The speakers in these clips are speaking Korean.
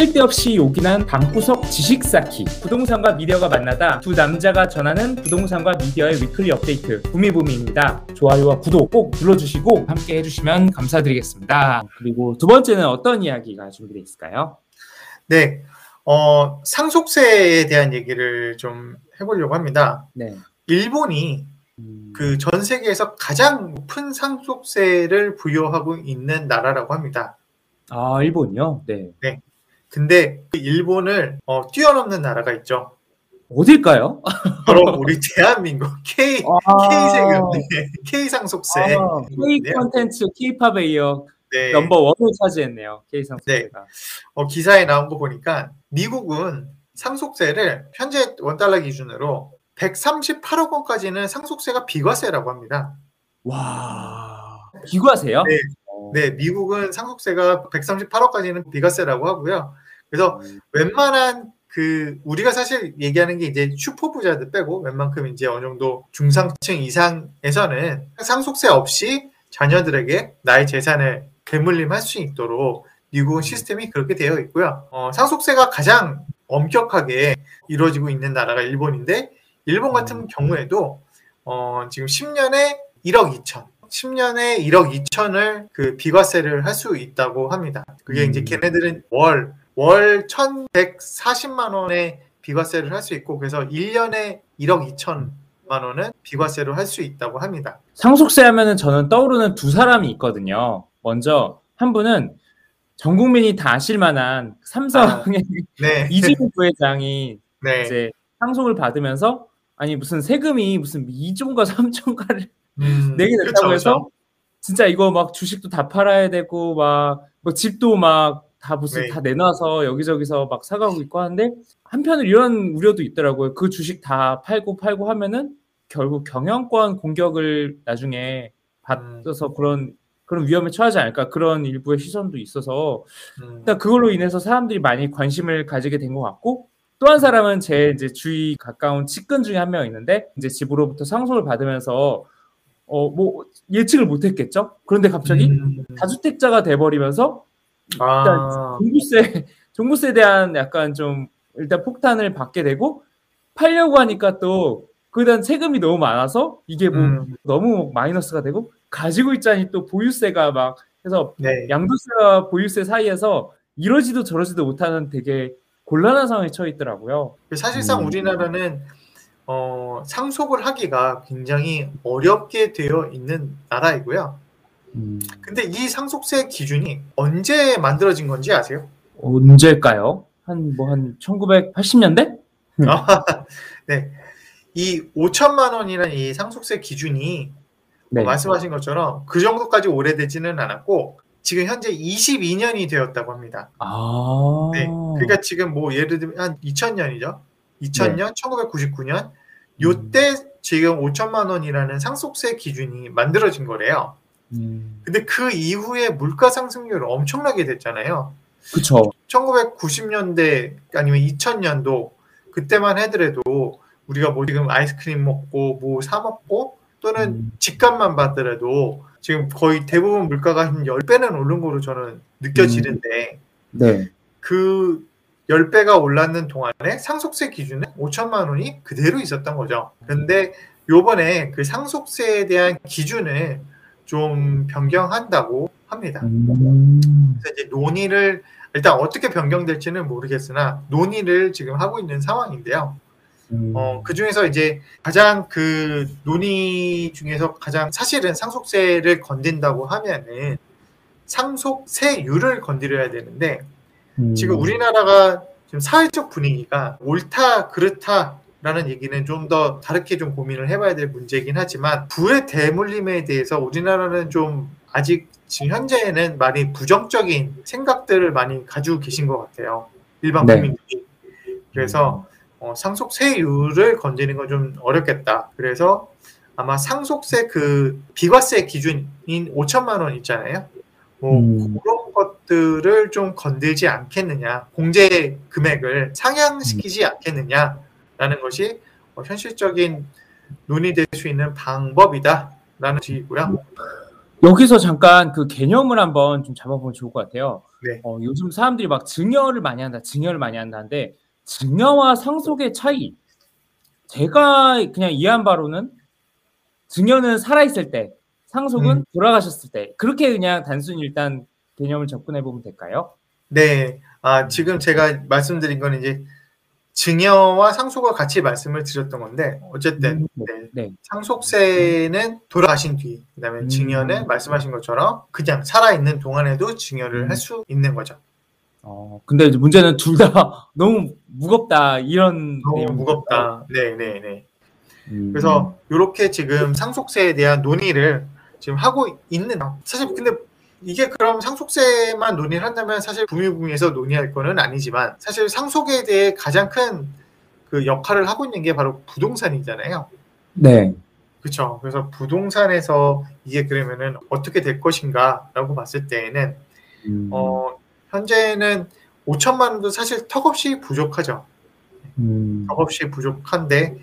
쓸데없이 요긴한 방구석 지식 쌓기 부동산과 미디어가 만나다 두 남자가 전하는 부동산과 미디어의 위클리 업데이트 부미부미입니다 좋아요와 구독 꼭 눌러주시고 함께 해주시면 감사드리겠습니다 그리고 두 번째는 어떤 이야기가 준비되어 있을까요? 네, 어, 상속세에 대한 얘기를 좀 해보려고 합니다. 네. 일본이 음, 그전 세계에서 가장 높은 상속세를 부여하고 있는 나라라고 합니다. 아 일본이요? 네 근데 그 일본을 어, 뛰어넘는 나라가 있죠. 어딜까요? 바로 우리 대한민국 K 아. K 세금 K 상속세. 아, K 네. 컨텐츠 K-팝에 이어 네. 넘버 원을 차지했네요 K 상속세가 어, 기사에 나온 거 보니까 미국은 상속세를 현재 원달러 기준으로 138억 원까지는 상속세가 비과세라고 합니다. 와 비과세요? 네. 어. 네, 미국은 상속세가 138억까지는 비과세라고 하고요. 그래서 웬만한 그 우리가 사실 얘기하는 게 이제 슈퍼 부자들 빼고 웬만큼 이제 어느 정도 중상층 이상에서는 상속세 없이 자녀들에게 나의 재산을 대물림할 수 있도록 미국은 시스템이 그렇게 되어 있고요. 어, 상속세가 가장 엄격하게 이루어지고 있는 나라가 일본인데 일본 같은 경우에도 어, 지금 10년에 1억 2천, 10년에 1억 2천을 그 비과세를 할 수 있다고 합니다. 그게 이제 음. 걔네들은 월, 월 1,140만 원의 비과세를 할 수 있고 그래서 1년에 1억 2천만 원은 비과세로 할 수 있다고 합니다. 상속세 하면은 저는 떠오르는 두 사람이 있거든요. 먼저 한 분은 전 국민이 다 아실 만한 삼성의 네. 이재용 부회장이 네. 이제 상속을 받으면서 아니 무슨 세금이 무슨 2조인가 3조인가를 음, 내게 그쵸, 됐다고 해서 그쵸. 진짜 이거 막 주식도 다 팔아야 되고 막 뭐 집도 막 다 무슨 네. 다 내놔서 여기저기서 막 사가고 있고 하는데 한편으로 이런 우려도 있더라고요. 그 주식 다 팔고 팔고 하면은 결국 경영권 공격을 나중에 받아서 그런 그런 위험에 처하지 않을까 그런 일부의 시선도 있어서 음, 일단 그걸로 인해서 사람들이 많이 관심을 가지게 된 것 같고 또 한 사람은 제 이제 주위 가까운 측근 중에 한 명 있는데 이제 집으로부터 상속을 받으면서 어 뭐 예측을 못했겠죠. 그런데 갑자기 음, 다주택자가 돼버리면서 아, 종부세 종부세에 대한 약간 좀 일단 폭탄을 받게 되고 팔려고 하니까 또 그다음 세금이 너무 많아서 이게 뭐 음, 너무 마이너스가 되고 가지고 있자니 또 보유세가 막 해서 네. 양도세와 보유세 사이에서 이러지도 저러지도 못하는 되게 곤란한 상황에 처해 있더라고요. 사실상 음. 우리나라는 어, 상속을 하기가 굉장히 어렵게 되어 있는 나라이고요. 근데 이 상속세 기준이 언제 만들어진 건지 아세요? 언제일까요? 한 뭐 한 1980년대? 음. 네. 이 5천만 원이라는 이 상속세 기준이 네. 말씀하신 것처럼 그 정도까지 오래되지는 않았고 지금 현재 22년이 되었다고 합니다. 아. 네. 그러니까 지금 뭐 예를 들면 한 2000년이죠. 2000년, 1999년 요때 지금 5천만 원이라는 상속세 기준이 만들어진 거래요. 음. 근데 그 이후에 물가 상승률 엄청나게 됐잖아요. 그쵸. 1990년대 아니면 2000년도 그때만 하더라도 우리가 뭐 지금 아이스크림 먹고 뭐 사 먹고 또는 음. 집값만 받더라도 지금 거의 대부분 물가가 한 10배는 오른 거로 저는 느껴지는데 네. 그 10배가 올랐는 동안에 상속세 기준은 5천만 원이 그대로 있었던 거죠. 근데 요번에 그 상속세에 대한 기준을 좀 변경한다고 합니다. 음. 그래서 이제 논의를 일단 어떻게 변경될지는 모르겠으나 논의를 지금 하고 있는 상황인데요. 음. 어, 그 중에서 이제 가장 그 논의 중에서 가장 사실은 상속세를 건든다고 하면은 상속세율을 건드려야 되는데 음. 지금 우리나라가 지금 사회적 분위기가 옳다 그렇다 라는 얘기는 좀 더 다르게 좀 고민을 해봐야 될 문제이긴 하지만 부의 대물림에 대해서 우리나라는 좀 아직 지금 현재는 많이 부정적인 생각들을 많이 가지고 계신 것 같아요. 일반 네. 국민들이. 그래서 어, 상속세율을 건드리는 건 좀 어렵겠다. 그래서 아마 상속세 그 비과세 기준인 5천만 원 있잖아요. 뭐 음. 그런 것들을 좀 건들지 않겠느냐, 공제 금액을 상향시키지 않겠느냐 라는 것이 어, 현실적인 논의될 수 있는 방법이다라는 주의고요. 여기서 잠깐 그 개념을 한번 좀 잡아보면 좋을 것 같아요. 네. 어, 요즘 사람들이 막 증여를 많이 한다, 증여를 많이 한다는데 증여와 상속의 차이. 제가 그냥 이해한 바로는 증여는 살아있을 때, 상속은 음. 돌아가셨을 때. 그렇게 그냥 단순히 일단 개념을 접근해 보면 될까요? 네. 아, 지금 제가 말씀드린 건 이제 증여와 상속을 같이 말씀을 드렸던 건데 어쨌든 음, 네. 네. 상속세는 돌아가신 뒤, 그다음에 음. 증여는 말씀하신 것처럼 그냥 살아 있는 동안에도 증여를 음. 할수 있는 거죠. 어, 근데 이제 문제는 둘 다 너무 무겁다 이런 너무 무겁다. 네, 네, 네. 음. 그래서 이렇게 지금 상속세에 대한 논의를 지금 하고 있는 사실 근데 이게 그럼 상속세만 논의를 한다면 사실 부미부미에서 논의할 거는 아니지만 사실 상속에 대해 가장 큰 그 역할을 하고 있는 게 바로 부동산이잖아요. 네. 그렇죠. 그래서 부동산에서 이게 그러면은 어떻게 될 것인가라고 봤을 때에는 음. 어 현재는 5천만 원도 사실 턱없이 부족하죠. 음. 턱없이 부족한데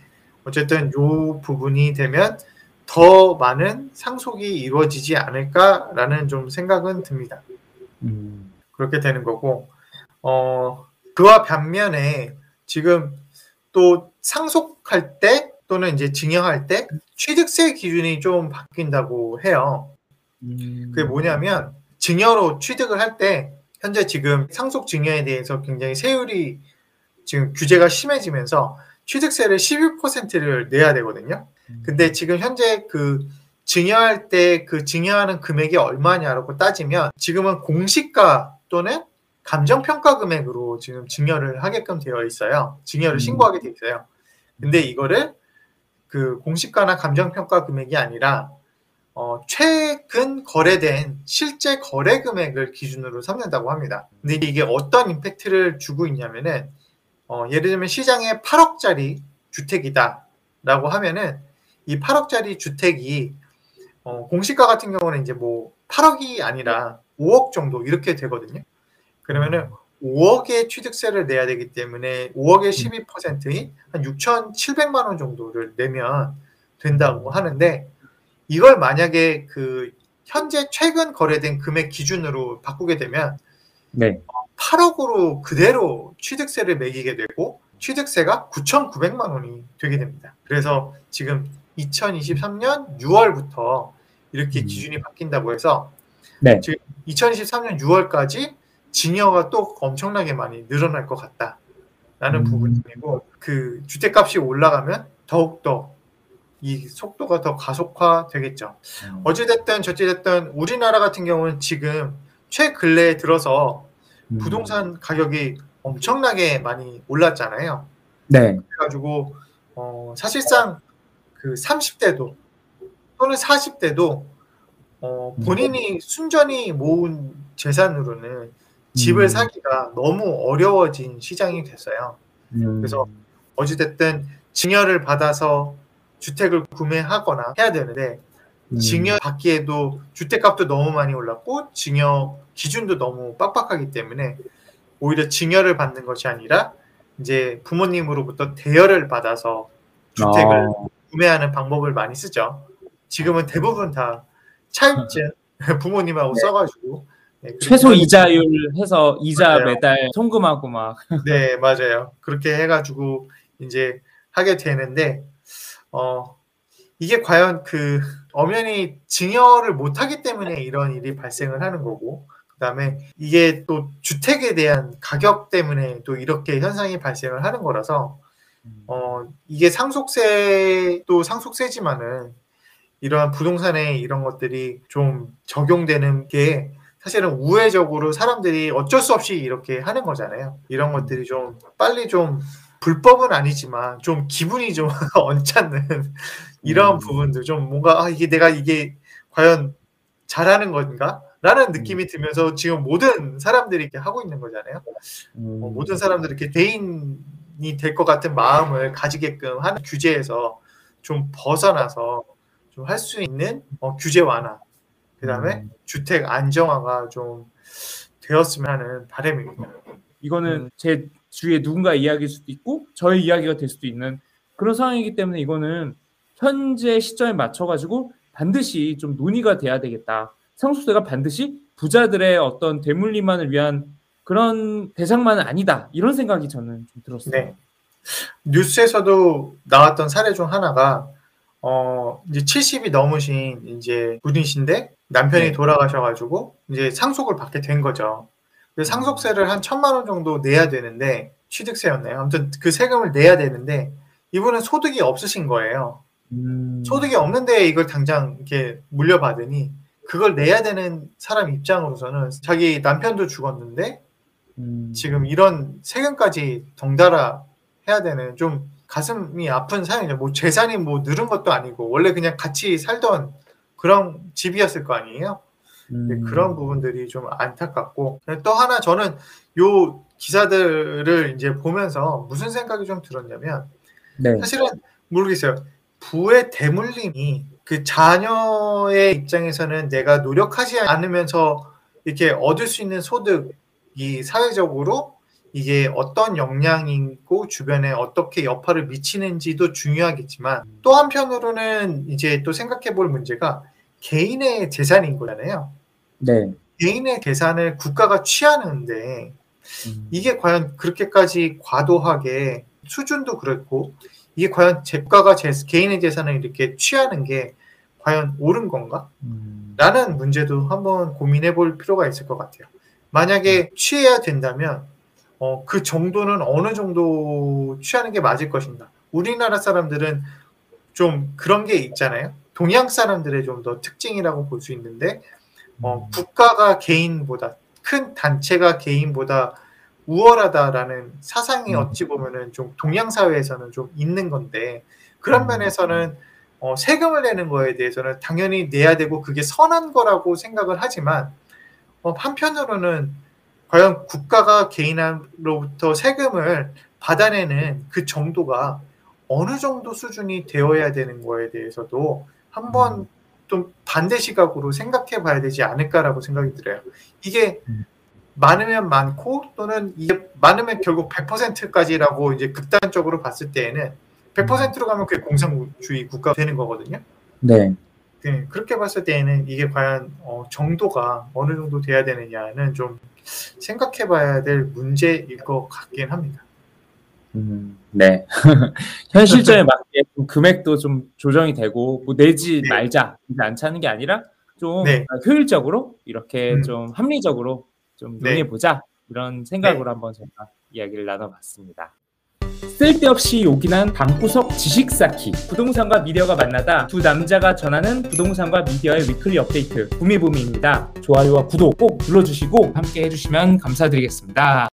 어쨌든 요 부분이 되면 더 많은 상속이 이루어지지 않을까라는 좀 생각은 듭니다. 음. 그렇게 되는 거고 어 그와 반면에 지금 또 상속할 때 또는 이제 증여할 때 취득세 기준이 좀 바뀐다고 해요. 음. 그게 뭐냐면 증여로 취득을 할 때 현재 지금 상속 증여에 대해서 굉장히 세율이 지금 규제가 심해지면서 취득세를 11%를 내야 되거든요. 근데 지금 현재 그 증여할 때 그 증여하는 금액이 얼마냐라고 따지면 지금은 공시가 또는 감정평가 금액으로 지금 증여를 하게끔 되어 있어요. 증여를 음. 신고하게 되어 있어요. 근데 이거를 그 공시가나 감정평가 금액이 아니라 어, 최근 거래된 실제 거래 금액을 기준으로 삼는다고 합니다. 근데 이게 어떤 임팩트를 주고 있냐면은 어, 예를 들면 시장에 8억짜리 주택이다라고 하면은 이 8억짜리 주택이 어, 공시가 같은 경우는 이제 뭐 8억이 아니라 5억 정도 이렇게 되거든요. 그러면은 5억의 취득세를 내야 되기 때문에 5억의 12%인 한 6,700만 원 정도를 내면 된다고 하는데 이걸 만약에 그 현재 최근 거래된 금액 기준으로 바꾸게 되면 네. 8억으로 그대로 취득세를 매기게 되고 취득세가 9,900만 원이 되게 됩니다. 그래서 지금 2023년 6월부터 이렇게 음. 기준이 바뀐다고 해서 네. 지금 2023년 6월까지 증여가 또 엄청나게 많이 늘어날 것 같다라는 음. 부분이고 그 주택값이 올라가면 더욱더 이 속도가 더 가속화 되겠죠. 어찌됐든 저찌됐든 우리나라 같은 경우는 지금 최근래에 들어서 음. 부동산 가격이 엄청나게 많이 올랐잖아요. 네. 그래가지고 어, 사실상 그 30대도 또는 40대도 어, 음. 본인이 순전히 모은 재산으로는 집을 음. 사기가 너무 어려워진 시장이 됐어요. 음. 그래서 어찌됐든 증여를 받아서 주택을 구매하거나 해야 되는데 음. 증여 받기에도 주택값도 너무 많이 올랐고 증여 기준도 너무 빡빡하기 때문에 오히려 증여를 받는 것이 아니라 이제 부모님으로부터 대여를 받아서 주택을 아. 구매하는 방법을 많이 쓰죠. 지금은 대부분 다 차입증 부모님하고 네. 써가지고 네, 최소 이자율 해서 이자 맞아요. 매달 송금하고 막. 네, 맞아요. 그렇게 해가지고 이제 하게 되는데, 어, 이게 과연 그 엄연히 증여를 못하기 때문에 이런 일이 발생을 하는 거고, 그 다음에 이게 또 주택에 대한 가격 때문에 또 이렇게 현상이 발생을 하는 거라서, 어, 이게 상속세도 상속세지만은 이러한 부동산에 이런 것들이 좀 적용되는 게 사실은 우회적으로 사람들이 어쩔 수 없이 이렇게 하는 거잖아요. 이런 것들이 좀 빨리 좀 불법은 아니지만 좀 기분이 좀 언짢는 이런 음. 부분들 좀 뭔가 아 이게 내가 이게 과연 잘하는 건가? 라는 느낌이 들면서 지금 모든 사람들이 이렇게 하고 있는 거잖아요. 음. 어, 모든 사람들이 이렇게 대인 이 될 것 같은 마음을 가지게끔 하는 규제에서 좀 벗어나서 좀 할 수 있는 어, 규제 완화, 그 다음에 음. 주택 안정화가 좀 되었으면 하는 바람입니다. 이거는 음. 제 주위에 누군가 이야기일 수도 있고 저의 이야기가 될 수도 있는 그런 상황이기 때문에 이거는 현재 시점에 맞춰 가지고 반드시 좀 논의가 돼야 되겠다. 상속세가 반드시 부자들의 어떤 대물림만을 위한 그런 대상만은 아니다. 이런 생각이 저는 좀 들었어요. 네. 뉴스에서도 나왔던 사례 중 하나가 어 이제 70이 넘으신 이제 분이신데 남편이 네. 돌아가셔가지고 이제 상속을 받게 된 거죠. 그래서 상속세를 한 천만 원 정도 내야 되는데 취득세였나요? 아무튼 그 세금을 내야 되는데 이분은 소득이 없으신 거예요. 음, 소득이 없는데 이걸 당장 이렇게 물려받으니 그걸 내야 되는 사람 입장으로서는 자기 남편도 죽었는데 음, 지금 이런 세금까지 덩달아 해야 되는 좀 가슴이 아픈 사연이죠. 뭐 재산이 뭐 늘은 것도 아니고 원래 그냥 같이 살던 그런 집이었을 거 아니에요. 음, 네, 그런 부분들이 좀 안타깝고 또 하나 저는 요 기사들을 이제 보면서 무슨 생각이 좀 들었냐면 네. 사실은 모르겠어요. 부의 대물림이 그 자녀의 입장에서는 내가 노력하지 않으면서 이렇게 얻을 수 있는 소득 이 사회적으로 이게 어떤 영향이고 주변에 어떻게 여파를 미치는지도 중요하겠지만 또 한편으로는 이제 또 생각해 볼 문제가 개인의 재산인 거잖아요. 네. 개인의 재산을 국가가 취하는데 음, 이게 과연 그렇게까지 과도하게 수준도 그렇고 이게 과연 국가가 제, 개인의 재산을 이렇게 취하는 게 과연 옳은 건가? 음, 라는 문제도 한번 고민해 볼 필요가 있을 것 같아요. 만약에 취해야 된다면 어, 그 정도는 어느 정도 취하는 게 맞을 것인가? 우리나라 사람들은 좀 그런 게 있잖아요. 동양 사람들의 좀 더 특징이라고 볼 수 있는데 어, 국가가 개인보다 큰 단체가 개인보다 우월하다라는 사상이 음. 어찌 보면은 좀 동양 사회에서는 좀 있는 건데 그런 음. 면에서는 어, 세금을 내는 거에 대해서는 당연히 내야 되고 그게 선한 거라고 생각을 하지만 어, 한편으로는 과연 국가가 개인으로부터 세금을 받아내는 그 정도가 어느 정도 수준이 되어야 되는 거에 대해서도 한번 음. 좀 반대 시각으로 생각해 봐야 되지 않을까라고 생각이 들어요. 이게 음. 많으면 많고 또는 이게 많으면 결국 100%까지라고 이제 극단적으로 봤을 때에는 100%로 가면 그게 공산주의 국가가 되는 거거든요. 네. 네, 그렇게 봤을 때에는 이게 과연 어, 정도가 어느 정도 돼야 되느냐는 좀 생각해 봐야 될 문제일 것 같긴 합니다. 음, 네. 현실적에 맞게 좀 금액도 좀 조정이 되고 뭐 내지 네. 말자 이제 안 차는 게 아니라 좀 네. 효율적으로 이렇게 음. 좀 합리적으로 좀 네. 논의해 보자 이런 생각으로 한번 제가 이야기를 나눠봤습니다. 쓸데없이 요긴한 방구석 지식 쌓기 부동산과 미디어가 만나다 두 남자가 전하는 부동산과 미디어의 위클리 업데이트 구미부미입니다. 좋아요와 구독 꼭 눌러주시고 함께 해주시면 감사드리겠습니다.